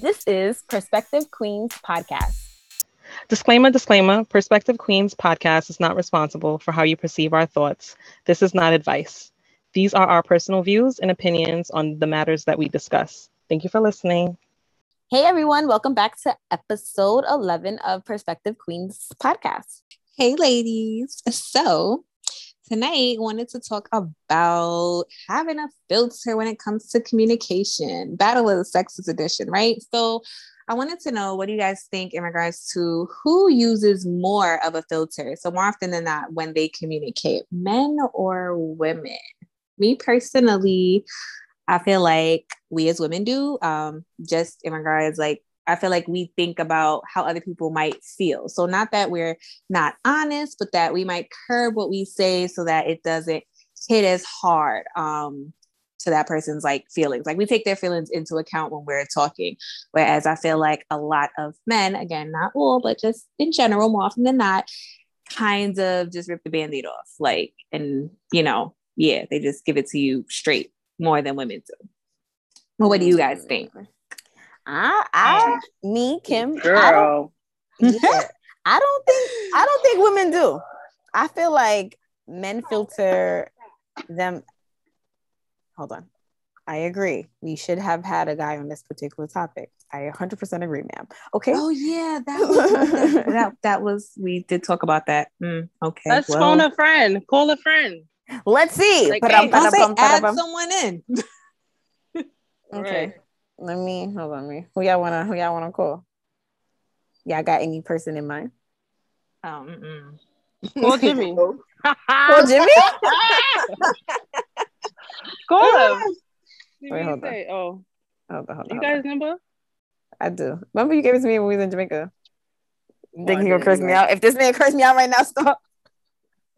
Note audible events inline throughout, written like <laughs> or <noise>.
This is Perspective Queens Podcast. Disclaimer, disclaimer Perspective Queens podcast is not responsible for how you perceive our thoughts. This is not advice. These are our personal views and opinions on the matters that we discuss. Thank you for listening. Hey everyone, welcome back to episode 11 of Perspective Queens podcast. Hey ladies. So, tonight wanted to talk about having a filter when it comes to communication. Battle of the Sexes edition, right? So, I wanted to know what do you guys think in regards to who uses more of a filter? So, more often than not, when they communicate, men or women? Me personally, I feel like we as women do, um, just in regards like I feel like we think about how other people might feel. So not that we're not honest, but that we might curb what we say so that it doesn't hit as hard um, to that person's like feelings. Like we take their feelings into account when we're talking. Whereas I feel like a lot of men, again, not all, but just in general, more often than not, kind of just rip the band-aid off. Like, and you know, yeah, they just give it to you straight more than women do. Well, what do you guys think? I, I, me, Kim, Girl. I don't, <laughs> yeah, I don't think, I don't think women do. I feel like men filter them. Hold on. I agree. We should have had a guy on this particular topic. I 100% agree, ma'am. Okay. Oh yeah, that was <laughs> that, that was we did talk about that. Mm, okay. Let's well. phone a friend. Call a friend. Let's see. Like, hey, I'll say add someone in. <laughs> okay. Right. Let me hold on me. Who y'all wanna who y'all wanna call? Y'all got any person in mind? Um Call <laughs> Jimmy. call Jimmy? <laughs> call him. Wait, hold on. Oh. Hold on, hold on. You guys number? I do. Remember you gave it to me when we was in Jamaica. Oh, Think he gonna curse me out? If this man curse me out right now, stop.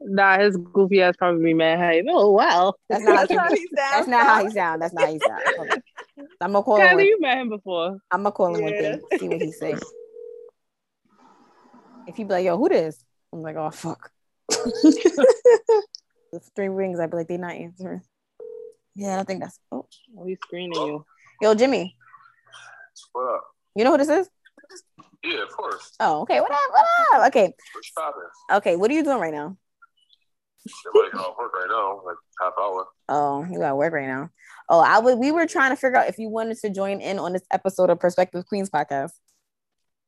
Nah, his goofy ass probably be mad hype. Oh wow. <laughs> That's not, how, he, sounds that's not how he sound. That's not how he sound. I'm gonna call Kylie, him. With, you met him before. I'm gonna call him yeah. one thing. See what he say. If he be like, "Yo, who this?" I'm like, "Oh fuck." <laughs> the three rings. I'd be like, "They not answering." Yeah, I think that's. Oh, oh he's screening you. Yo, Jimmy. What up? You know who this is? Yeah, of course. Oh, okay. What up? What up? Okay. Okay, what are you doing right now? Like uh, work right now, like half hour. Oh, you got work right now. Oh, I would. We were trying to figure out if you wanted to join in on this episode of Perspective Queens podcast.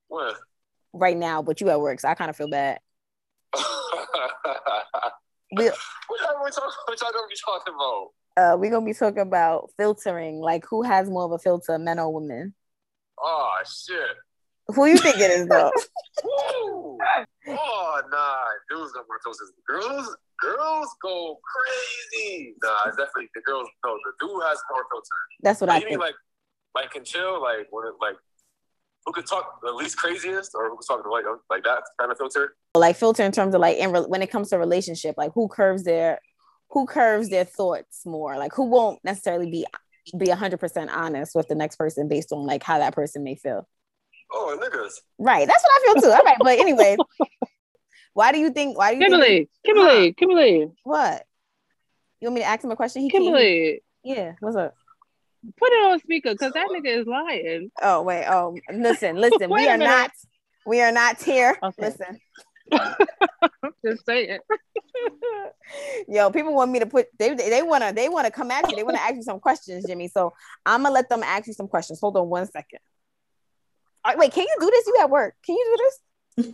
When? Right now, but you at work, so I kind of feel bad. <laughs> we, what are we talking, what y'all gonna be talking about? Uh, we're gonna be talking about filtering, like who has more of a filter, men or women. Oh shit. Who you think it is though? <laughs> oh nah, dudes got more filters. Girls, girls go crazy. Nah, it's definitely the girls. No, the dude has more filter. That's what like, I you think. Mean, like, like can chill, like when it, like who could talk the least craziest, or who could talk like like that kind of filter. Like filter in terms of like in re- when it comes to relationship, like who curves their who curves their thoughts more, like who won't necessarily be be hundred percent honest with the next person based on like how that person may feel. Oh, niggas. Right, that's what I feel too. All right, but anyway, <laughs> why do you think? Why do you Kimberly? think? Kimberly, Kimberly. What? You want me to ask him a question? He Kimberly. Yeah. What's up? Put it on speaker because that nigga is lying. Oh wait. Oh, listen, listen. we are not. We are not here. Okay. Listen. <laughs> Just saying. <laughs> Yo, people want me to put they they wanna they wanna come at you. They wanna ask you some questions, Jimmy. So I'm gonna let them ask you some questions. Hold on one second. Right, wait, can you do this? You at work? Can you do this?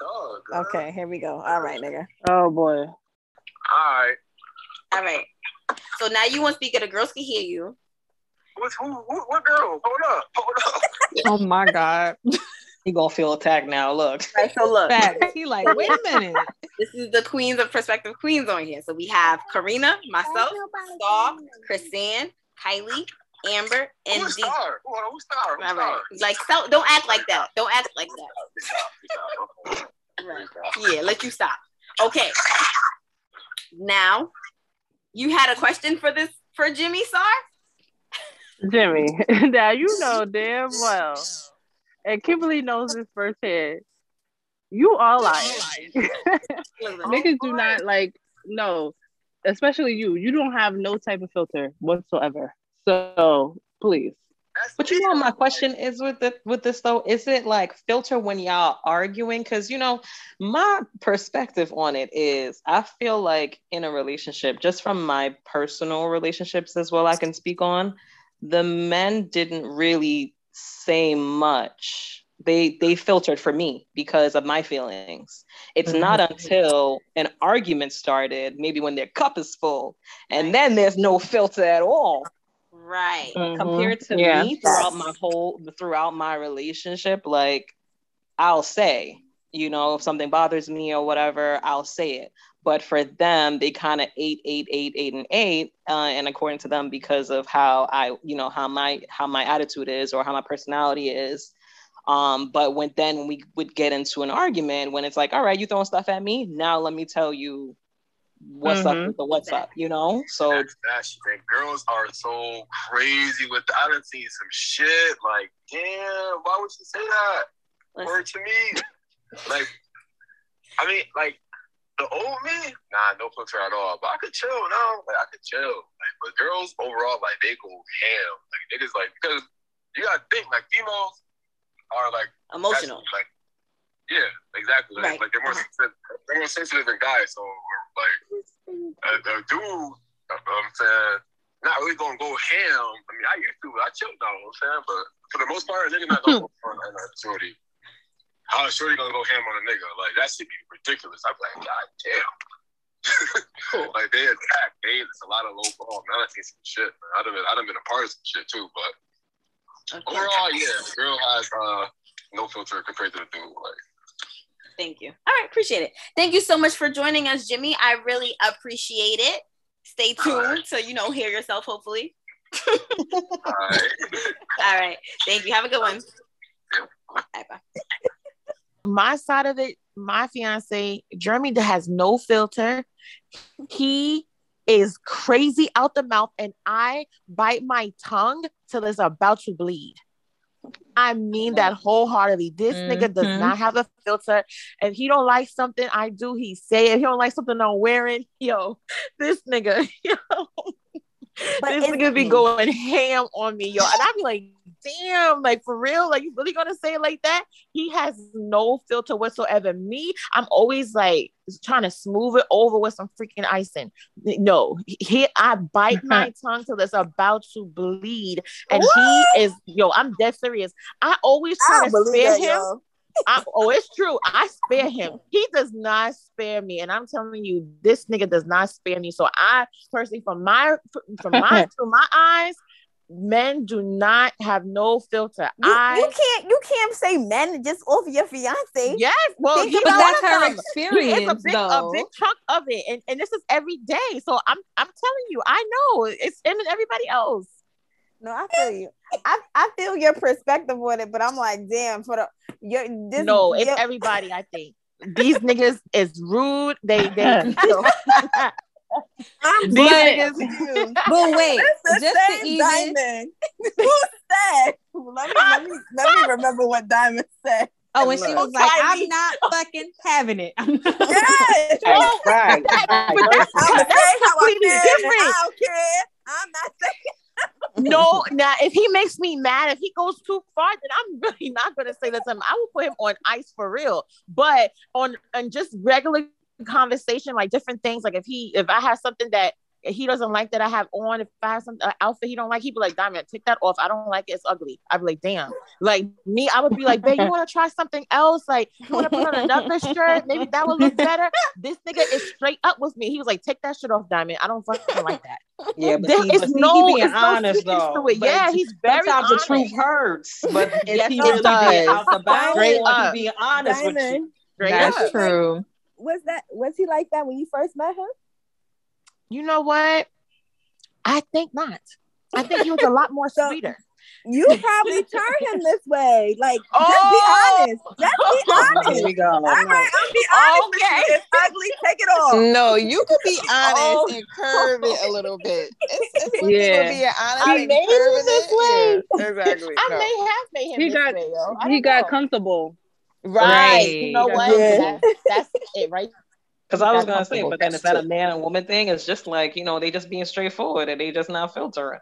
dog, okay, here we go. All right, nigga. Oh boy. All right. All right. So now you want to speak it. The girls can hear you. What, who, who, what girl? Hold up. Hold up. <laughs> oh my God. He gonna feel attacked now. Look. Right, so look. He like, wait a minute. This is the queens of perspective queens on here. So we have Karina, myself, Saw, Chrisanne, Kylie, Amber, and Who's star? Who, who's star? Who's All right. Like so don't act like that. Don't act like that. right. Yeah, let you stop. Okay. Now you had a question for this for Jimmy Sar? Jimmy, <laughs> now you know damn <laughs> well and Kimberly knows this firsthand. You are lying. <laughs> Niggas do not like no, especially you. You don't have no type of filter whatsoever. So please. That's But you know, my question is with the with this though, is it like filter when y'all arguing? Because you know, my perspective on it is, I feel like in a relationship, just from my personal relationships as well, I can speak on. The men didn't really say much. They they filtered for me because of my feelings. It's mm-hmm. not until an argument started, maybe when their cup is full, and then there's no filter at all Right. Mhm. compared to Yeah. me throughout my whole throughout my relationship like i'll say you know if something bothers me or whatever i'll say it but for them they kind of eight eight eight eight and eight uh, and according to them because of how i you know how my how my attitude is or how my personality is um but when then we would get into an argument when it's like all right you throwing stuff at me now let me tell you what's up Mhm. with the what's up you know so That's that shit. Girls are so crazy with. I done seen some shit. Like, damn, why would you say that? Word to me. Like, I mean, like the old me, nah, no filter at all. But I could chill now. Like, I could chill. Like, but girls overall, like, they go ham. Like, niggas, like, because you gotta think, like, females are like Emotional. Like, yeah, exactly. Like, Right. like they're more sensitive. They're more sensitive than guys. So, like, a, a dude, uh, I'm saying, not really gonna go ham. I mean, I used to, I chilled now. You know what I'm saying, but for the most part, a nigga not gonna go <laughs> ham on a shorty. How shorty gonna go ham on a nigga? Like that should be ridiculous. I'm like, god damn. Cool. <laughs> like they attack. They it's a lot of low ball. Man, I seen some shit. Man. I'd have been, I'd have been a part of some shit too. But overall, yeah, the girl has uh, no filter compared to the dude. Like. Thank you. All right, appreciate it. Thank you so much for joining us, Jimmy. I really appreciate it. Stay tuned so you know hear yourself hopefully. Alright. <laughs> All right. Thank you. Have a good one. Bye bye. my side of it, my fiance, Jeremy, has no filter. He is crazy out the mouth, and I bite my tongue till it's about to bleed. I mean that wholeheartedly. This nigga does Mhm. not have a filter. If he don't like something I do, he say it. If he don't like something I'm wearing, yo, <laughs> this nigga, <laughs> yo, But this nigga be going ham on me, yo. And I'd be like, damn, like for real, like you really gonna say it like that? He has no filter whatsoever. Me, I'm always like trying to smooth it over with some freaking icing. No, he, I bite my <laughs> tongue till it's about to bleed, and he is, yo, I'm dead serious. I always try don't to spare that, him. yo. I, oh, it's true. I spare him. He does not spare me, and I'm telling you, this nigga does not spare me. So I personally, from my from my <laughs> through my eyes, men do not have no filter. You, I you can't you can't say men just off your fiance. yes, well, Think he's But that's her them. He is experience, a big, though. a big chunk of it, and, and this is every day. So I'm I'm telling you, I know it's him and everybody else. No, I feel you. I, I feel your perspective on it, but I'm like, damn, for the your this no, it's your- everybody. I think these niggas is rude. They they. <laughs> <laughs> yo, I'm these But- niggas. But wait, It's the just to even diamond. <laughs> Who said? Let me, let me let me remember what diamond said. oh, when she was like, I'm not fucking having it. <laughs> I'm not- Yes. Oh, right, but that's, I'm gonna that's say how I completely feel. different. I don't care. I'm not saying. <laughs> No, now if he makes me mad, if he goes too far, then I'm really not gonna say that to him. I will put him on ice for real. But on on just regular conversation, like different things, like if he if I have something that he doesn't like that I have on, if I have some uh, outfit he don't like, he'd be like, Diamond, take that off. I don't like it. It's ugly. I'd be like, damn. Like me, I would be like, babe, you want to try something else? Like, you want to put on another <laughs> shirt? Maybe that would look better. This nigga is straight up with me. He was like, take that shit off, Diamond. I don't fucking like that. Yeah, but There see, is but no, he being it's honest sweetness though. it. But Yeah, he's very sometimes honest. the truth hurts, but is Yes, he it really does. being out the bounds Straight or up. he being honest with you? Straight That's up. true. Was that was he like that when you first met him? You know what? I think not. I think he was a lot more <laughs> So- sweeter. You <laughs> probably turned him this way. Like, Oh! just be oh! honest. Just be <laughs> honest. Here we go. All right, I'm be honest. Okay. It's ugly. Take it off. No, you could be honest Oh. and curve it a little bit. It's, it's one Yeah. thing to be honest I made him this it. way. Yeah, exactly. I No. may have made him He this got- way, yo. He got know. comfortable. Right. You know what? Yeah. That's, that's it, right? <laughs> Because I was gonna say, but then That's is that a man and woman thing? It's just like you know they just being straightforward and they just not filtering.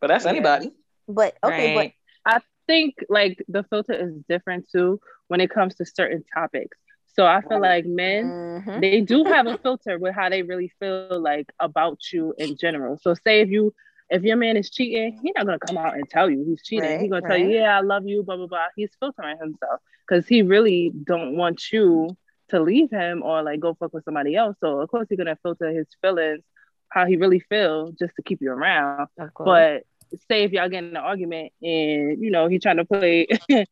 But that's Yeah. anybody. But okay, Right. I think like the filter is different too when it comes to certain topics. So I feel like but men Mhm. they do have a filter with how they really feel like about you in general. So say if you if your man is cheating, he's not gonna come out and tell you he's cheating. Right, he's gonna tell you, yeah, I love you, blah blah blah. He's filtering himself because he really don't want you to leave him or like go fuck with somebody else. So of course he's gonna filter his feelings, how he really feel, just to keep you around. But say if y'all get in an argument and you know he trying to play <laughs>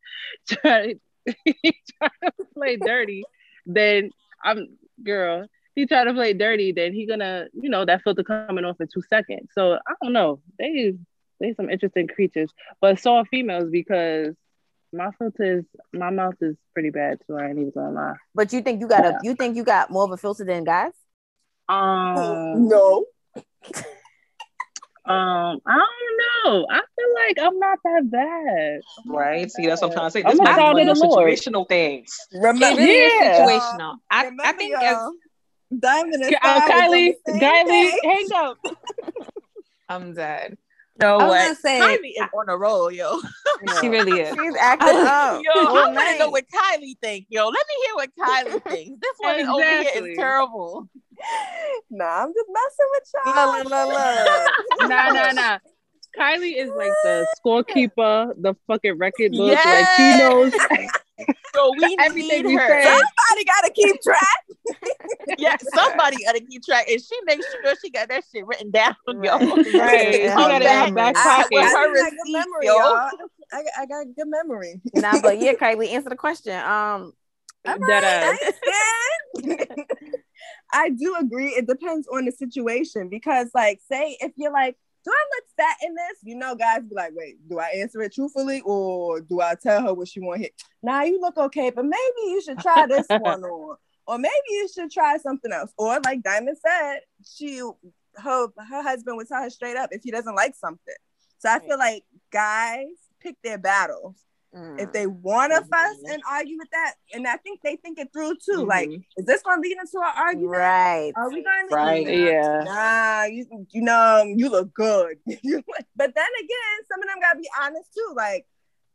try, he trying to play dirty, then I'm girl. He try to play dirty, then he gonna you know that filter coming off in two seconds. So I don't know. They they some interesting creatures, but so are females because my filter is my mouth is pretty bad too. I ain't even gonna lie. But you think you got a you think you got more of a filter than guys? Um, No. <laughs> um, I don't know. I feel like I'm not that bad. Right? See, that's what I'm trying to say. I'm This a might be one of of the situational things. It really Yeah. is situational. I, I think y'all, as Diamond and Uh, Sky was on Kylie, Kylie, hang up. <laughs> I'm dead. No I was way. gonna say Kylie is on a roll, yo. she really is. She's acting <laughs> up. Yo, I all want to night. know what Kylie think. Yo, let me hear what Kylie <laughs> thinks. This one over here Exactly. is terrible. Nah, I'm just messing with y'all. La, la, la, <laughs> la. Nah, nah, nah. Kylie is like the scorekeeper, the fucking record book. Like she knows So we <laughs> Everything need her. Somebody gotta keep track. <laughs> Yeah, somebody gotta keep track, and she makes sure she got that shit written down. <laughs> Yo. Right. Right. She got it in her back pocket. I Her just got good memory, yo. y'all. I, got- I got good memory. Nah, but yeah, Kylie, answer the question. Um, All That right, ass. I understand. I do agree. It depends on the situation because, like, say if you're like, "Do I look fat in this?" You know, guys be like, "Wait, do I answer it truthfully or do I tell her what she want to hear?" Nah, you look okay, but maybe you should try this <laughs> one on, or maybe you should try something else. Or like Diamond said, she her her husband would tell her straight up if he doesn't like something. So I feel like guys pick their battles mm, if they want to fuss and argue with that, and I think they think it through too. Like, Mhm. is this going to lead into an argument? right. Are we going to? Right. Yeah. Nah, you you know you look good. <laughs> but then again, some of them gotta be honest too. Like,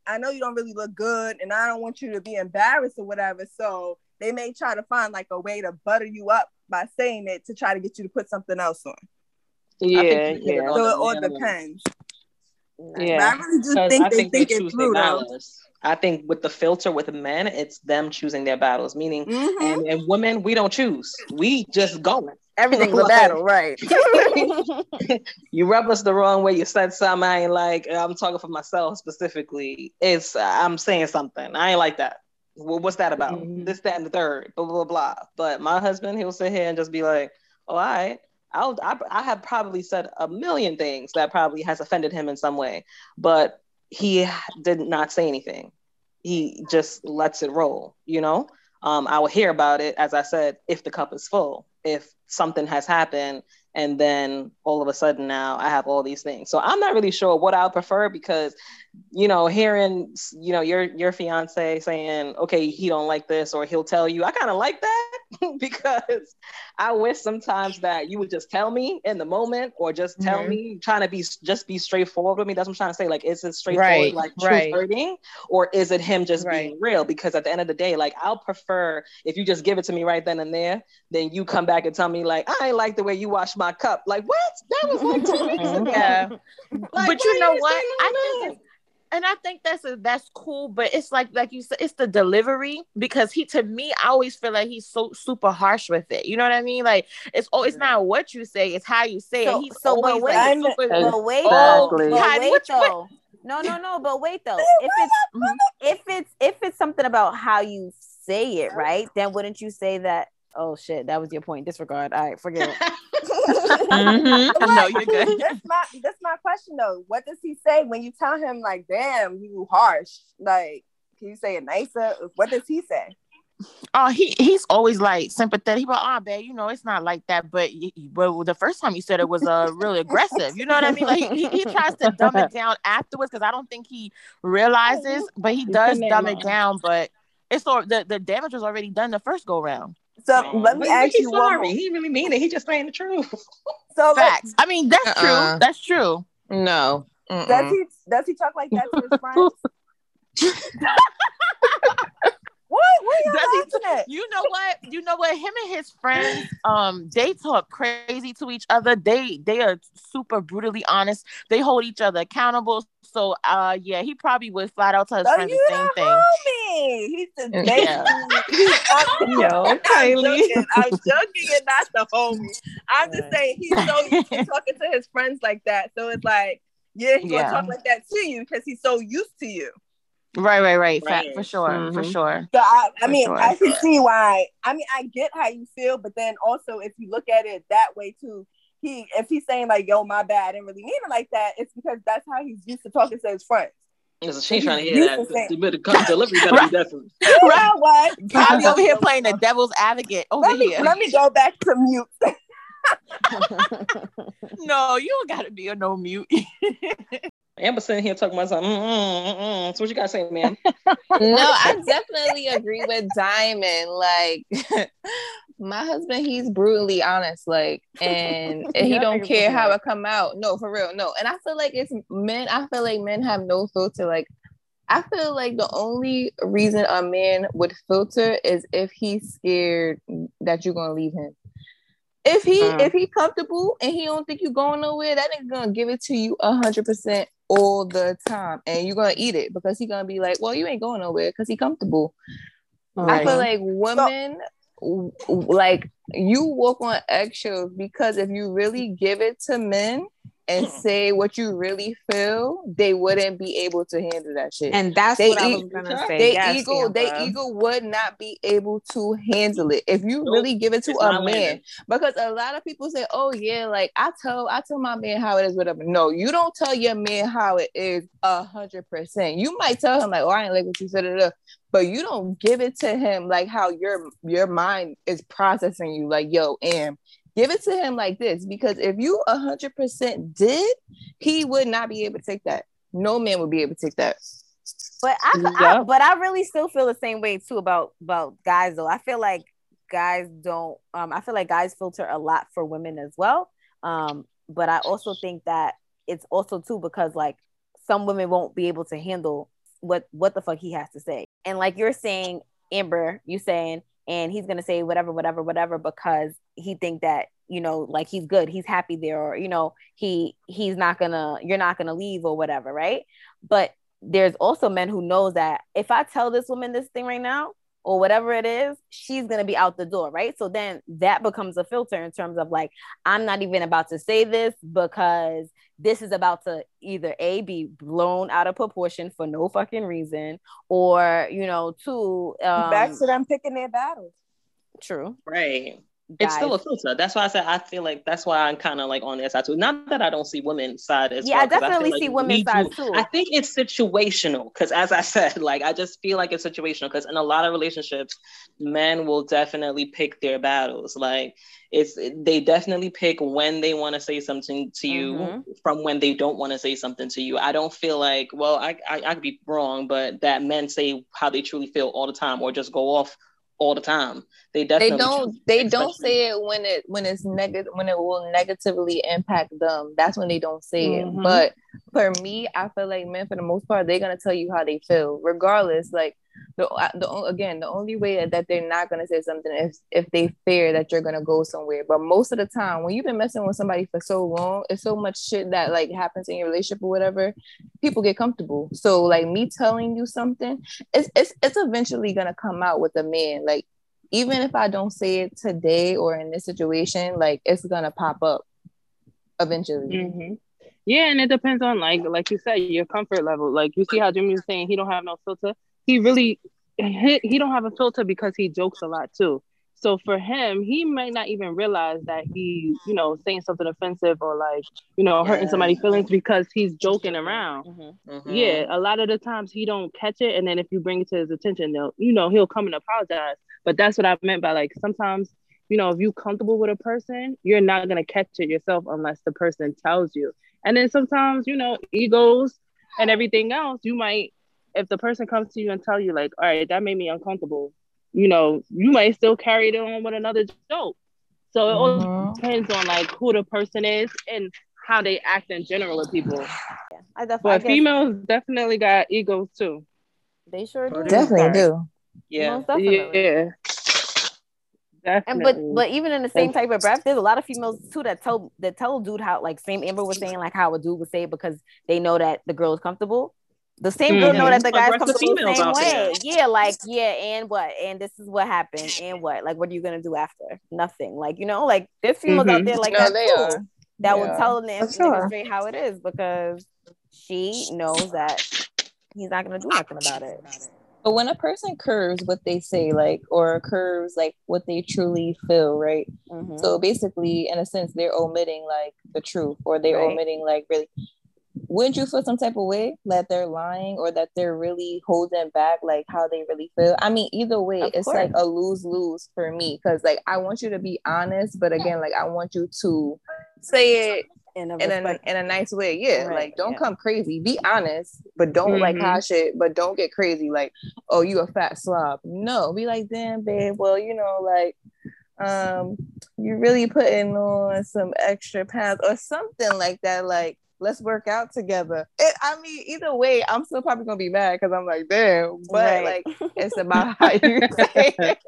I know you don't really look good, and I don't want you to be embarrassed or whatever. So they may try to find like a way to butter you up by saying it to try to get you to put something else on. Yeah, I think you hit it yeah. So it all nail. depends. Yeah. But I really do think I they think they think it through. I think with the filter with men, it's them choosing their battles. Meaning, Mhm. and, and women, we don't choose. We just going. Everything's <laughs> a battle, right? <laughs> You rub us the wrong way. You said something I ain't like. I'm talking for myself specifically. It's I'm saying something. I ain't like that. Well, what's that about? Mhm. This, that, and the third. Blah blah blah. But my husband, he'll sit here and just be like, "Oh, all right." I'll, I, I have probably said a million things that probably has offended him in some way, but he did not say anything. He just lets it roll, you know? Um, I will hear about it, as I said, if the cup is full, if something has happened, and then all of a sudden now I have all these things. So I'm not really sure what I'll prefer because, you know, hearing, you know, your your fiance saying, okay, he don't like this, or he'll tell you, I kind of like that <laughs> because I wish sometimes that you would just tell me in the moment, or just tell Mhm. me, trying to be just be straightforward with me. That's what I'm trying to say. Like, is it straightforward, Right, like truth right. hurting, or is it him just Right. being real? Because at the end of the day, like I'll prefer if you just give it to me right then and there, then you come back and tell me like I ain't like the way you wash my cup. Like what? That was like two weeks ago. Yeah. Like, but you know ain't what? I nothing? think it's, and I think that's a, that's cool, but it's like like you said, it's the delivery because he to me, I always feel like he's so super harsh with it. You know what I mean? Like it's oh, it's not what you say, it's how you say So- it. He's so, but always wait, like I'm- super. But wait, though. But Kylie, wait, which- what- though. No, no, no. But wait, though. If it's if it's if it's something about how you say it, right? Then wouldn't you say that? Oh shit, that was your point. Disregard. All right, forget it. <laughs> Mhm. No, you're good. <laughs> That's my that's my question though. What does he say when you tell him like, "Damn, you harsh"? Like, can you say it nicer? What does he say? Oh, he he's always like sympathetic. but like, oh, babe, you know, it's not like that. But y- y- but the first time you said it was uh really aggressive. You know what I mean? Like he, he tries to dumb it down afterwards because I don't think he realizes, but he does dumb it down. But it's all the, the damage was already done the first go round. So let me but ask he's you one sorry. more. He really mean it. He just saying the truth. <laughs> So let, Facts. I mean, that's Uh-uh. true. That's true. No. Does he does he talk like that to his friends? <laughs> <laughs> what? What are Does you he- laughing at? You know what? You know what? Him and his friends, um, they talk crazy to each other. They they are super brutally honest. They hold each other accountable. So, uh, yeah, he probably would flat out tell his Oh, friends the same the thing. homie. He's the <laughs> Yeah. basically. I'm, <laughs> Yo, I'm Kylie. joking. I'm joking and not the homie. I'm just saying he's so used to <laughs> talking to his friends like that. So it's like, yeah, he's Yeah. gonna talk like that to you because he's so used to you. Right, right, right. Right. for sure, for Mhm. sure. So I, I mean, sure. I can see why. I mean, I get how you feel, but then also if you look at it that way too, he if he's saying like, "Yo, my bad," I didn't really mean it like that. It's because that's how he's used to talking to his friends. Listen, she ain't trying to You hear can say- that. The, the, the delivery gotta be different. You know what? Kylie over here <laughs> playing the devil's advocate over Let me here. let me go back to mute. <laughs> <laughs> No, you don't gotta be a no mute. Amber sitting here talking about something. Mm, mm, mm. So what you gotta say, man? no, I definitely agree with Diamond. Like my husband, he's brutally honest, like, and, and <laughs> he don't care how okay. it come out. No, for real, no. And I feel like it's men. I feel like men have no filter. Like, I feel like the only reason a man would filter is if he's scared that you're gonna leave him. If he if he comfortable and he don't think you're going nowhere, that nigga gonna give it to you a hundred percent all the time, and you're gonna eat it because he gonna be like, "Well, you ain't going nowhere because he comfortable." I feel like women, w- w- like you walk on eggshells because if you really give it to men and hmm. say what you really feel, they wouldn't be able to handle that shit. And that's They what I eat- was gonna say. they Yes, ego, they Amber. ego would not be able to handle it if you Nope. really give it to It's a man. landing. Because a lot of people say, "Oh yeah, like I tell, I tell my man how it is, whatever." No, you don't tell your man how it is a hundred percent. You might tell him like, "Oh, I ain't like what you said," da, da, da," but you don't give it to him like how your your mind is processing you. Like, yo, am give it to him like this because if you a hundred percent did, he would not be able to take that. No man would be able to take that. But I, I but I really still feel the same way too about about guys though. I feel like guys don't um I feel like guys filter a lot for women as well. Um but I also think that it's also too because like some women won't be able to handle what what the fuck he has to say. And like you're saying Amber, you saying and he's going to say whatever whatever whatever because he think that you know like he's good, he's happy there or you know he he's not going to you're not going to leave or whatever, right? But there's also men who knows that if I tell this woman this thing right now or whatever it is, she's gonna be out the door, right? So then that becomes a filter in terms of like, I'm not even about to say this because this is about to either a be blown out of proportion for no fucking reason, or you know, two, um, Back to them picking their battles. true. Right. It's still a filter. That's why I said I feel like that's why I'm kind of like on their side too. Not that I don't see women's side as Yeah, well. I 'cause feel definitely like see women's do- side too. I think it's situational because, as I <laughs> said, like I just feel like it's situational because in a lot of relationships, men will definitely pick their battles. Like it's they definitely pick when they want to say something to you Mhm. from when they don't want to say something to you. I don't feel like well, I, I I could be wrong, but that men say how they truly feel all the time or just go off all the time. They They don't. They don't say it when it when it's negative when it will negatively impact them. That's when they don't say Mhm. it. But for me, I feel like men, for the most part, they're gonna tell you how they feel, regardless. Like the the again, the only way that they're not gonna say something is if they fear that you're gonna go somewhere. But most of the time, when you've been messing with somebody for so long, it's so much shit that like happens in your relationship or whatever. People get comfortable. So like me telling you something, it's it's it's eventually gonna come out with a man. Like even if I don't say it today or in this situation, like it's gonna pop up eventually. hmm Yeah, and it depends on like like you said, your comfort level. Like you see how Jimmy was saying he don't have no filter. He really he, he don't have a filter because he jokes a lot too. So for him, he might not even realize that he, you know, saying something offensive or like, you know, hurting Yeah. somebody's feelings because he's joking around. Mhm. Mhm. Yeah, a lot of the times he don't catch it, and then if you bring it to his attention, they'll, you know, he'll come and apologize. But that's what I meant by like sometimes, you know, if you comfortable with a person, you're not gonna catch it yourself unless the person tells you. And then sometimes, you know, egos and everything else, you might, if the person comes to you and tell you like, all right, that made me uncomfortable, you know, you might still carry it on with another joke. So it all Mhm. depends on like who the person is and how they act in general with people. Yeah, I definitely. But guess females definitely got egos too. they sure do. Definitely do. Yeah. Most definitely. Yeah. And but but even in the same type of breath, there's a lot of females too that tell that tell a dude how like same Amber was saying like how a dude would say it because they know that the girl is comfortable. The same girl know that the guy's come comfortable the same way. Yeah, like yeah, and what? And this is what happened. And what? Like what are you gonna do after? Nothing. Like you know, like there's females out Mhm. there like No, that they too are. that They would are. tell the sure. straight how it is because she knows that he's not gonna do nothing about it. But when a person curves what they say, like, or curves like what they truly feel, right? Mhm. So basically, in a sense, they're omitting like the truth, or they're Right. omitting like really. Wouldn't you feel some type of way that they're lying or that they're really holding back like how they really feel? I mean, either way, Of it's course. like a lose lose for me because like I want you to be honest, but again, like I want you to say it in a in a in a nice way. Yeah, Right, like don't yeah. come crazy. Be honest, but don't like Mhm. hide shit. But don't get crazy. Like, oh, you a fat slob. No, be like, damn, babe. Well, you know, like, um, you're really putting on some extra pounds or something like that. Like, let's work out together. It, I mean, either way, I'm still probably gonna be mad because I'm like, damn. But Right. like, it's <laughs> about how you say. it.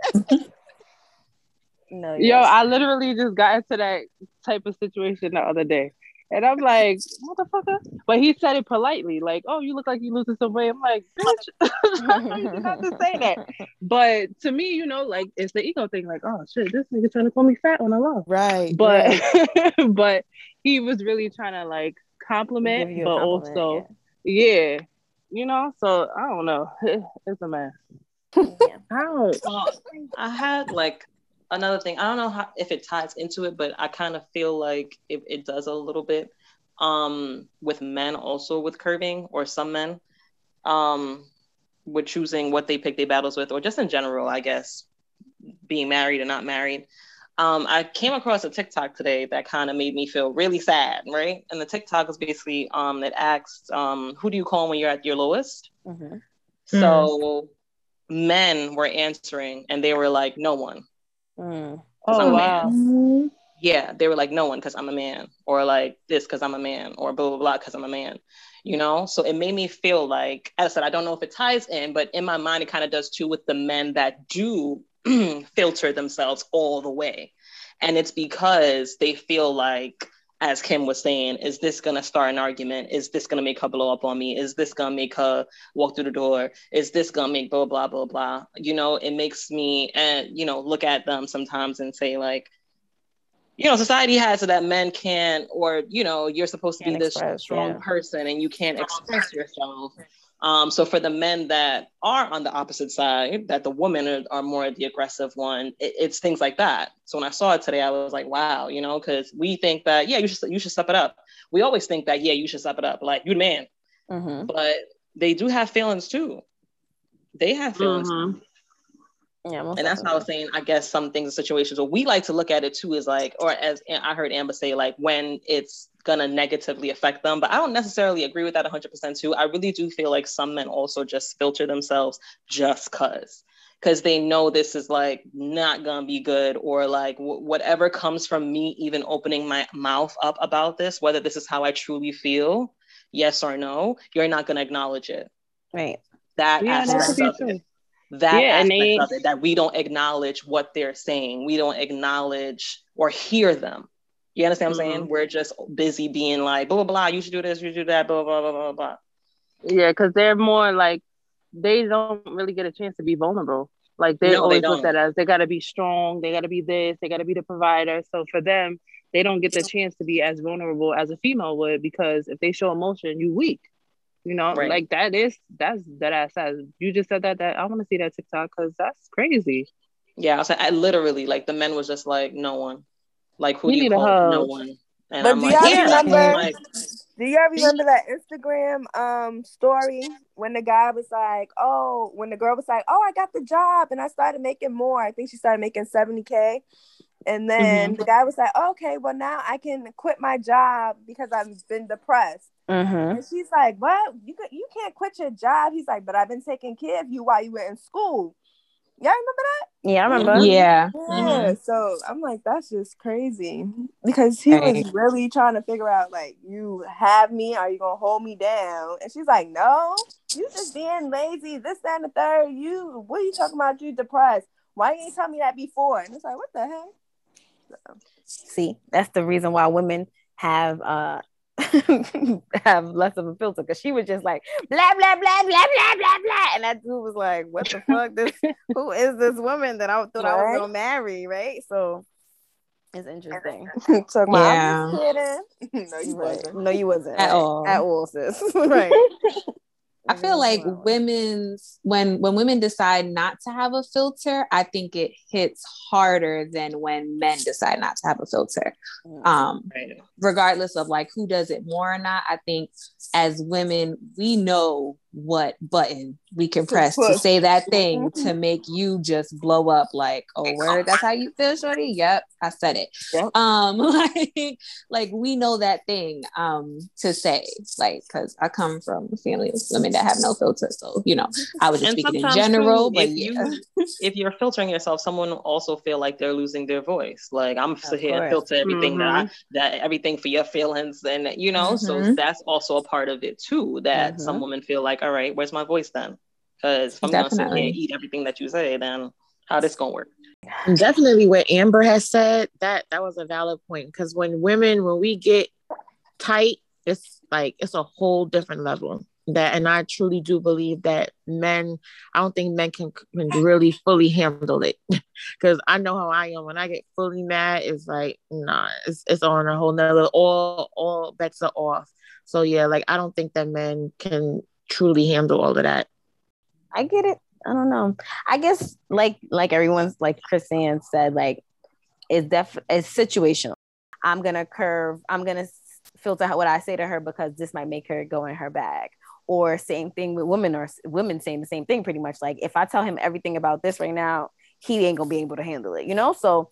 no, <laughs> Yo. I literally just got into that type of situation the other day. And I'm like, motherfucker. But he said it politely, like, oh, you look like you're losing some weight. I'm like, bitch, <laughs> you not to say that. But to me, you know, like it's the ego thing, like, oh shit, this nigga trying to call me fat on the low. right. But right. but he was really trying to like compliment, you but compliment, also yeah. You know, so I don't know. <laughs> It's a mess. yeah. I don't Well, I had like another thing. I don't know how if it ties into it, but I kind of feel like it, it does a little bit. Um, with men also with curving, or some men, um, with choosing what they pick their battles with, or just in general, I guess, being married or not married. Um, I came across a TikTok today that kind of made me feel really sad, right? And the TikTok was basically um, it asked, um, who do you call when you're at your lowest? Mhm. So men were answering and they were like, no one. Mm. 'cause I'm Oh a wow. man. Yeah, they were like, no one because I'm a man, or like this because I'm a man, or blah, blah, blah because I'm a man, you know? So it made me feel like, as I said, I don't know if it ties in, but in my mind, it kind of does too with the men that do <clears throat> filter themselves all the way. And it's because they feel like, as Kim was saying, is this gonna start an argument? Is this gonna make her blow up on me? Is this gonna make her walk through the door? Is this gonna make blah blah blah blah? You know, it makes me and you know look at them sometimes and say like, you know, society has it that men can't, or you know, you're supposed to be this express, strong yeah. person and you can't express yourself. Um, so for the men that are on the opposite side, that the women are, are more the aggressive one, it, it's things like that. So when I saw it today, I was like, wow, you know, because we think that yeah, you should you should step it up. We always think that yeah, you should step it up, like you're the man, Mhm. but they do have feelings too. They have feelings, Mhm. Yeah, most and that's what I was saying. I guess some things and situations where we like to look at it too is like, or as I heard Amber say, like when it's gonna negatively affect them. But I don't necessarily agree with that 100% too. I really do feel like some men also just filter themselves just cause because they know this is like not gonna be good or like w- whatever comes from me even opening my mouth up about this whether this is how i truly feel yes or no you're not gonna acknowledge it Right. that Yeah, that aspect could of true. it that Yeah, and aspect they- of it that we don't acknowledge what they're saying we don't acknowledge or hear them you understand what i'm Mm-hmm. saying we're just busy being like blah blah blah you should do this you should do that blah blah blah blah blah Yeah, because they're more like they don't really get a chance to be vulnerable. Like they No, always looked at as they gotta be strong, they gotta be this, they gotta be the provider. So for them, they don't get the chance to be as vulnerable as a female would because if they show emotion, you weak. You know, Right. like that is that's that ass says. You just said that that I want to see that TikTok because that's crazy. yeah I, was, I literally like the men was just like no one like who We do you need a call hug. no one and But i'm do like y'all yeah remember- like, Do y'all remember that Instagram um story when the guy was like, "Oh," when the girl was like, "Oh, I got the job and I started making more. I think she started making 70k." And then the guy was like, "Okay, well now I can quit my job because I've been depressed." Mm-hmm. And she's like, "What? You could, you can't quit your job." He's like, "But I've been taking care of you while you were in school." Y'all remember that? Yeah, I remember. Yeah. Yeah. So I'm like, that's just crazy because he Right. was really trying to figure out, like, you have me, are you gonna hold me down? And she's like, no, you just being lazy, this, that, and the third. You, what are you talking about? You depressed? Why you ain't tell me that before? And it's like, what the hell? See, that's the reason why women have uh <laughs> have less of a filter because she was just like blah blah blah blah blah blah blah, and that dude was like, "What the fuck? This <laughs> who is this woman that I thought I was gonna marry?" Right? So it's interesting. <laughs> so, about, Yeah. I'm kidding. no, you Right. wasn't. No, you wasn't At right. all. At all, sis. right. I feel like Wow. women's when when women decide not to have a filter, I think it hits harder than when men decide not to have a filter. Mm. Um, Right. Regardless of like who does it more or not, I think as women we know what button we can press to say that thing to make you just blow up like, oh word, that's how you feel, shorty? Yep, I said it. Yep. Um, <laughs> like like we know that thing um to say, like because I come from a family of women that have no filter. So, you know, I was just And speaking in general, too, but if yeah. you if you're filtering yourself, someone will also feel like they're losing their voice. Like I'm sit here and course. filter everything that I, that everything for your feelings, and you know, so Mhm. that's also a part of it too. That some Mhm. women feel like, all right, where's my voice then? Because if I'm gonna sit here and eat everything that you say, then how this gonna work? definitely what Amber has said that that was a valid point because when women when we get tight it's like it's a whole different level that and I truly do believe that men I don't think men can, can really fully handle it <laughs> because I know how I am when I get fully mad it's like nah it's, it's on a whole nother all all bets are off so yeah like I don't think that men can truly handle all of that I get it. I don't know. I guess like like everyone's like Chrisanne said, like it's def it's situational. I'm gonna curve. I'm gonna filter what I say to her because this might make her go in her bag. Or same thing with women or women saying the same thing pretty much. Like if I tell him everything about this right now, he ain't gonna be able to handle it. You know. So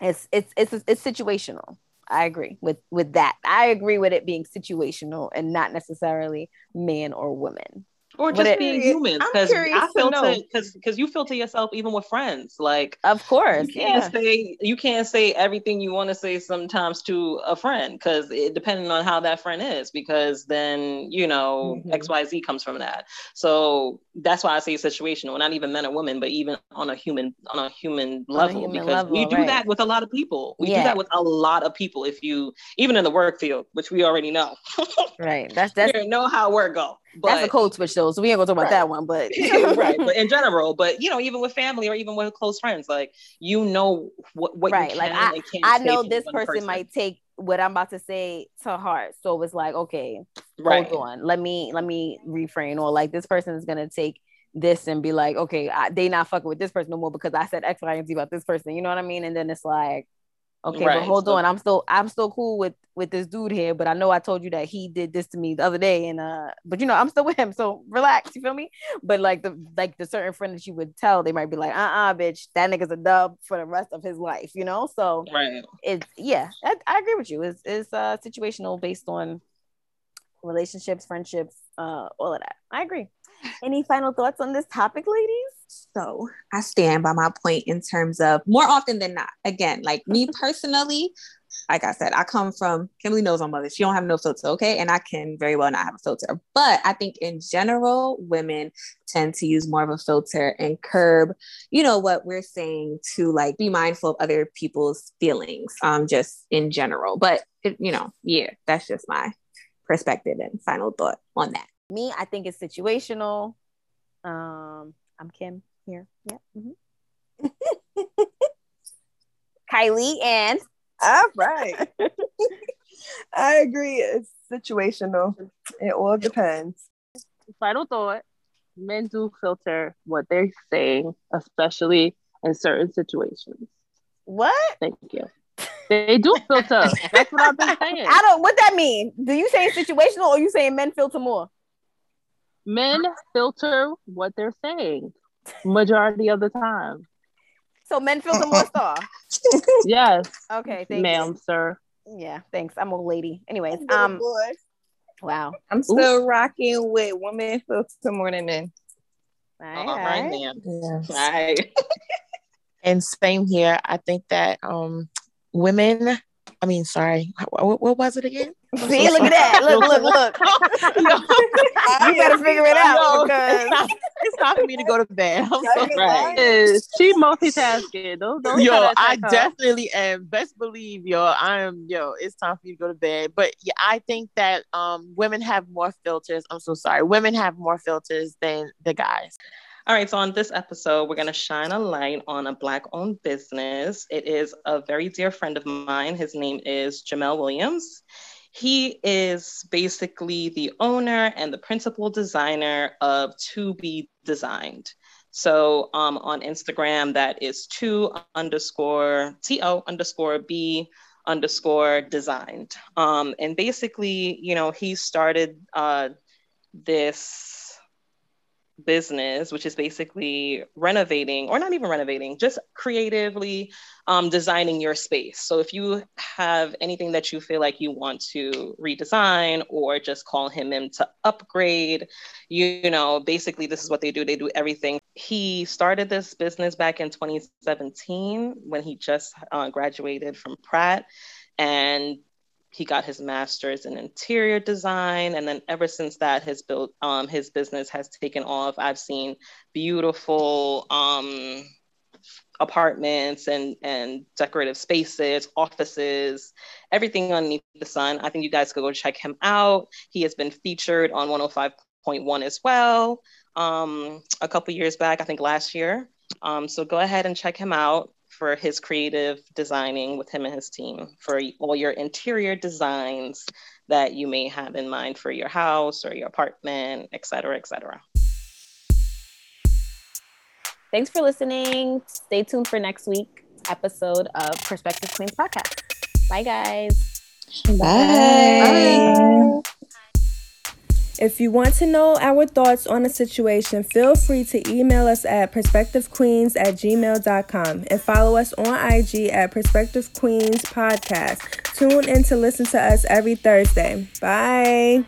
it's it's it's it's situational. I agree with with that. I agree with it being situational and not necessarily man or woman. Or just it- being Curious- human, because I filter because because you filter yourself even with friends. Like Of course, you can't yeah. say you can't say everything you want to say sometimes to a friend because it depending on how that friend is because then you know Mhm. xyz comes from that so that's why i say situational not even men or women but even on a human on a human level human because level, we do right. that with a lot of people we Yeah. do that with a lot of people if you even in the work field which we already know <laughs> Right. That's we that's already know how work go but that's a code switch though. So we ain't gonna talk about Right. that one, but <laughs> right but in general but you know even with family or even with close friends like you know what, what Right, you like, can't I know this one person, might take what I'm about to say to heart. So it's like, okay, right hold on. Let me let me refrain. Or like this person is gonna take this and be like, okay, I, they not fucking with this person no more because I said X, Y, and Z about this person. You know what I mean? And then it's like, okay, but hold so- on. I'm still I'm still cool with with this dude here, but I know I told you that he did this to me the other day, and uh, but you know I'm still with him, so relax. You feel me? But like the like the certain friend that you would tell, they might be like, uh, uh bitch, that nigga's a dub for the rest of his life. You know? So right it's yeah, I, I agree with you. It's it's uh situational based on relationships, friendships, uh, all of that. I agree. Any final thoughts on this topic, ladies? So I stand by my point in terms of more often than not. Again, like me <laughs> personally, like I said, I come from Kimberly knows my mother. She don't have no filter, okay, and I can very well not have a filter. But I think in general, women tend to use more of a filter and curb, you know, what we're saying to like be mindful of other people's feelings, um, just in general. But it, you know, yeah, that's just my perspective and final thought on that. Me, I think it's situational. Um, I'm Kim here. Yeah. mhm. <laughs> Kylie and All right. <laughs> I agree. It's situational. It all depends. Final thought: Men do filter what they're saying, especially in certain situations. what? Thank you. They do filter. That's what I've been <laughs> saying. I don't. What that mean? Do you say situational or you saying men filter more? Men filter what they're saying majority of the time. So men filter more star. <laughs> Yes, Okay, thank ma'am, sir. Yeah, thanks. I'm a lady. Anyways, Little um, boy. wow. I'm still rocking with women filter more than men. All right, ma'am. Yes. All right. <laughs> And same here. I think that um women. I mean, sorry. What, what was it again? <laughs> See, look at that. <laughs> Look, look, look. <laughs> you better figure it out because it's time for me to go to bed. I'm so Right. Yes, she multitasking. Don't, don't yo, I attack her. definitely am. Best believe, yo, I am. Yo, it's time for you to go to bed. But yeah, I think that um women have more filters. I'm so sorry. Women have more filters than the guys. All right, so on this episode, we're going to shine a light on a Black owned business. It is a very dear friend of mine. His name is Jamel Williams. He is basically the owner and the principal designer of To Be Designed. So um, on Instagram, that is two underscore to underscore b underscore designed. Um, and basically, you know, he started uh, this business, which is basically renovating, or not even renovating, just creatively um, designing your space. So if you have anything that you feel like you want to redesign or just call him in to upgrade, you, you know, basically this is what they do. They do everything. He started this business back in 2017 when he just uh, graduated from Pratt. And he got his master's in interior design and then ever since that his built um, his business has taken off. I've seen beautiful um, apartments and and decorative spaces offices everything underneath the sun. I think you guys could go check him out. He has been featured on 105.1 as well um, a couple years back i think last year. Um, so go ahead and check him out for his creative designing with him and his team for all your interior designs that you may have in mind for your house or your apartment, et cetera, et cetera. Thanks for listening. Stay tuned for next week's episode of Perspective Queens podcast. Bye, guys. Bye. If you want to know our thoughts on the situation, feel free to email us at perspectivequeens at gmail.com and follow us on IG at Perspective Queens Podcast. Tune in to listen to us every Thursday. Bye.